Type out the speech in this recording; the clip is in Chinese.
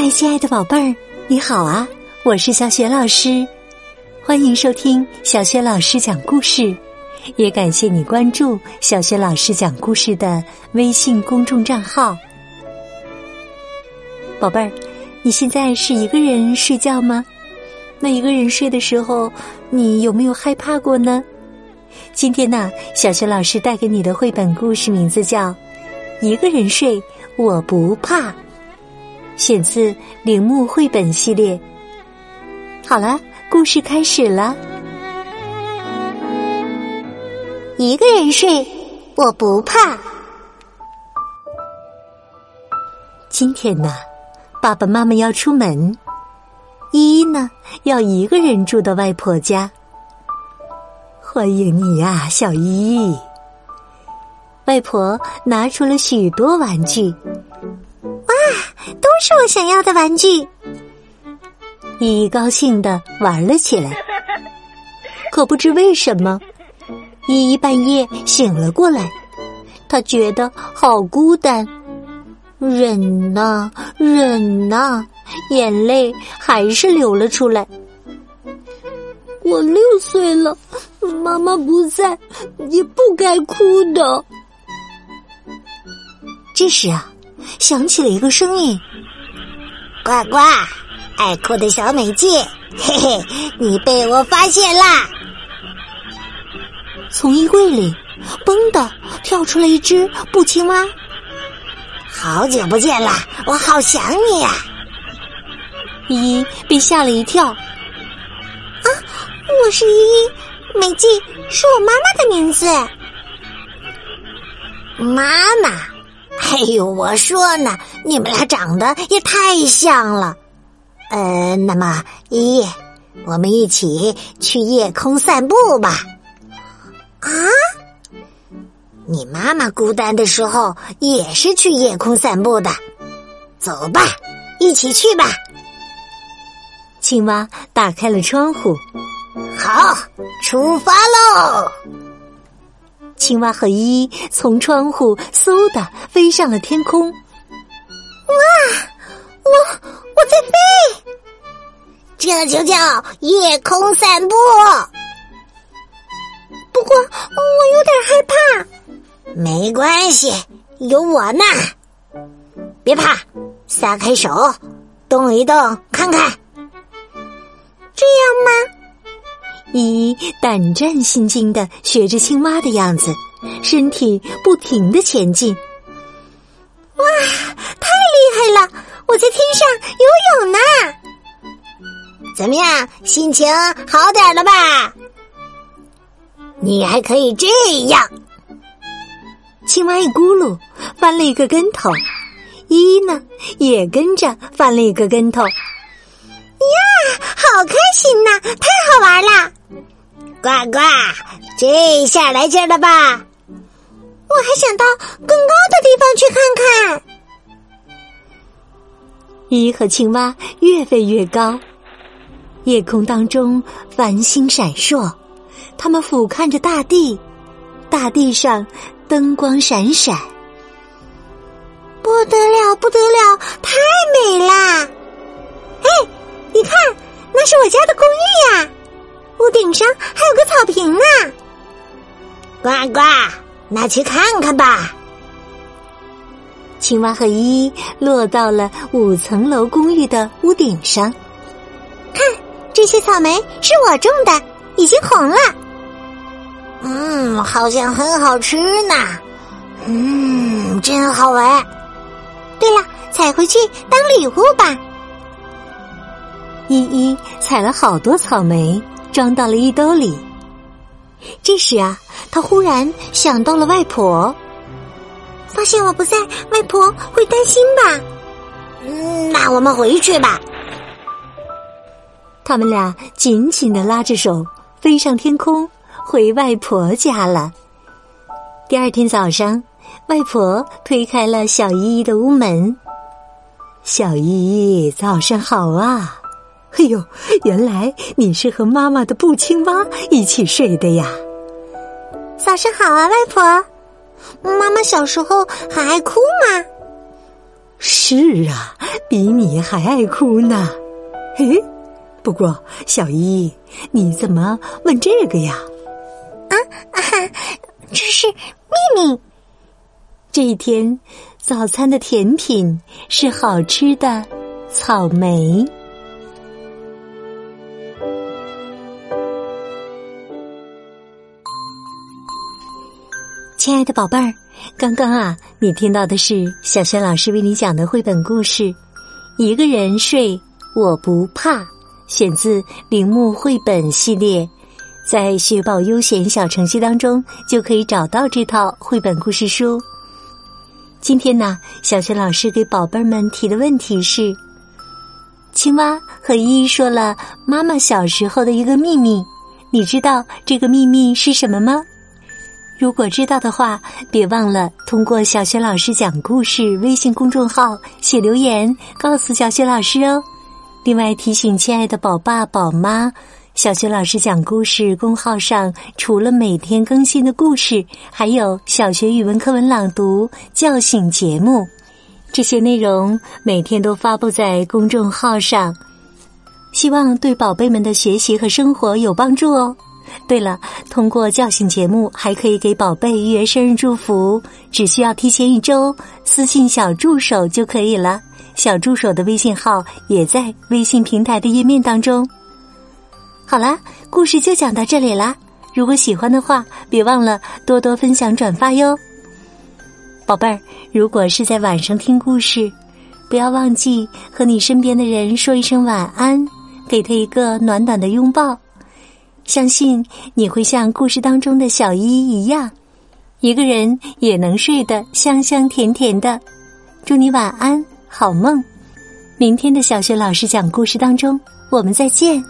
嗨，亲爱的宝贝儿，你好啊！我是小雪老师，欢迎收听小雪老师讲故事，也感谢你关注小雪老师讲故事的微信公众账号。宝贝儿，你现在是一个人睡觉吗？那一个人睡的时候，你有没有害怕过呢？今天呢，小雪老师带给你的绘本故事名字叫《一个人睡我不怕》。选自铃木绘本系列。好了，故事开始了。一个人睡，我不怕。今天呢，爸爸妈妈要出门，依依呢要一个人住到外婆家。欢迎你啊，小依依！外婆拿出了许多玩具。我想要的玩具，依依高兴的玩了起来。可不知为什么，依依半夜醒了过来，她觉得好孤单，忍呐忍呐，眼泪还是流了出来。我六岁了，妈妈不在，也不该哭的。这时啊。响起了一个声音：“呱呱，爱哭的小美纪，嘿嘿，你被我发现啦！”从衣柜里“嘣”的跳出了一只布青蛙。好久不见啦，我好想你呀！依依被吓了一跳。啊，我是依依，美纪是我妈妈的名字。妈妈。哎呦，我说呢，你们俩长得也太像了。呃，那么依依，我们一起去夜空散步吧。啊？你妈妈孤单的时候也是去夜空散步的。走吧，一起去吧。青蛙打开了窗户。好，出发喽！青蛙和依依从窗户嗖的飞上了天空。哇，我我在飞，这就叫夜空散步。不过我有点害怕。没关系，有我呢。别怕，撒开手，动一动，看看。这样吗？依依胆战心惊的学着青蛙的样子，身体不停的前进。哇，太厉害了！我在天上游泳呢。怎么样，心情好点了吧？你还可以这样。青蛙一咕噜翻了一个跟头，依依呢也跟着翻了一个跟头。呀，好开心呐！太好玩了。呱呱，这下来劲了吧？我还想到更高的地方去看看。鱼和青蛙越飞越高，夜空当中繁星闪烁，它们俯瞰着大地，大地上灯光闪闪，不得了，不得了，太美啦！哎，你看，那是我家的公寓呀。屋顶上还有个草坪呢，呱呱，那去看看吧。青蛙和依依落到了五层楼公寓的屋顶上，看这些草莓是我种的，已经红了。嗯，好像很好吃呢。嗯，真好闻。对了，采回去当礼物吧。依依采了好多草莓。装到了衣兜里。这时啊，他忽然想到了外婆，发现我不在，外婆会担心吧？嗯，那我们回去吧。他们俩紧紧的拉着手，飞上天空，回外婆家了。第二天早上，外婆推开了小依依的屋门。小依依，早上好啊！哎呦，原来你是和妈妈的布青蛙一起睡的呀！早上好啊，外婆。妈妈小时候还爱哭吗？是啊，比你还爱哭呢。嘿，不过小一，你怎么问这个呀？啊啊，这是秘密。这一天，早餐的甜品是好吃的草莓。亲爱的宝贝儿，刚刚啊，你听到的是小轩老师为你讲的绘本故事《一个人睡我不怕》，选自铃木绘本系列，在雪宝优选小程序当中就可以找到这套绘本故事书。今天呢，小轩老师给宝贝们提的问题是：青蛙和依依说了妈妈小时候的一个秘密，你知道这个秘密是什么吗？如果知道的话，别忘了通过小学老师讲故事微信公众号写留言，告诉小学老师哦。另外提醒亲爱的宝爸宝妈，小学老师讲故事公号上除了每天更新的故事，还有小学语文课文朗读、叫醒节目，这些内容每天都发布在公众号上，希望对宝贝们的学习和生活有帮助哦。对了，通过叫醒节目还可以给宝贝预约生日祝福，只需要提前一周私信小助手就可以了。小助手的微信号也在微信平台的页面当中。好啦，故事就讲到这里啦。如果喜欢的话，别忘了多多分享转发哟。宝贝儿，如果是在晚上听故事，不要忘记和你身边的人说一声晚安，给他一个暖暖的拥抱。相信你会像故事当中的小一一样，一个人也能睡得香香甜甜的。祝你晚安，好梦！明天的小学老师讲故事当中，我们再见。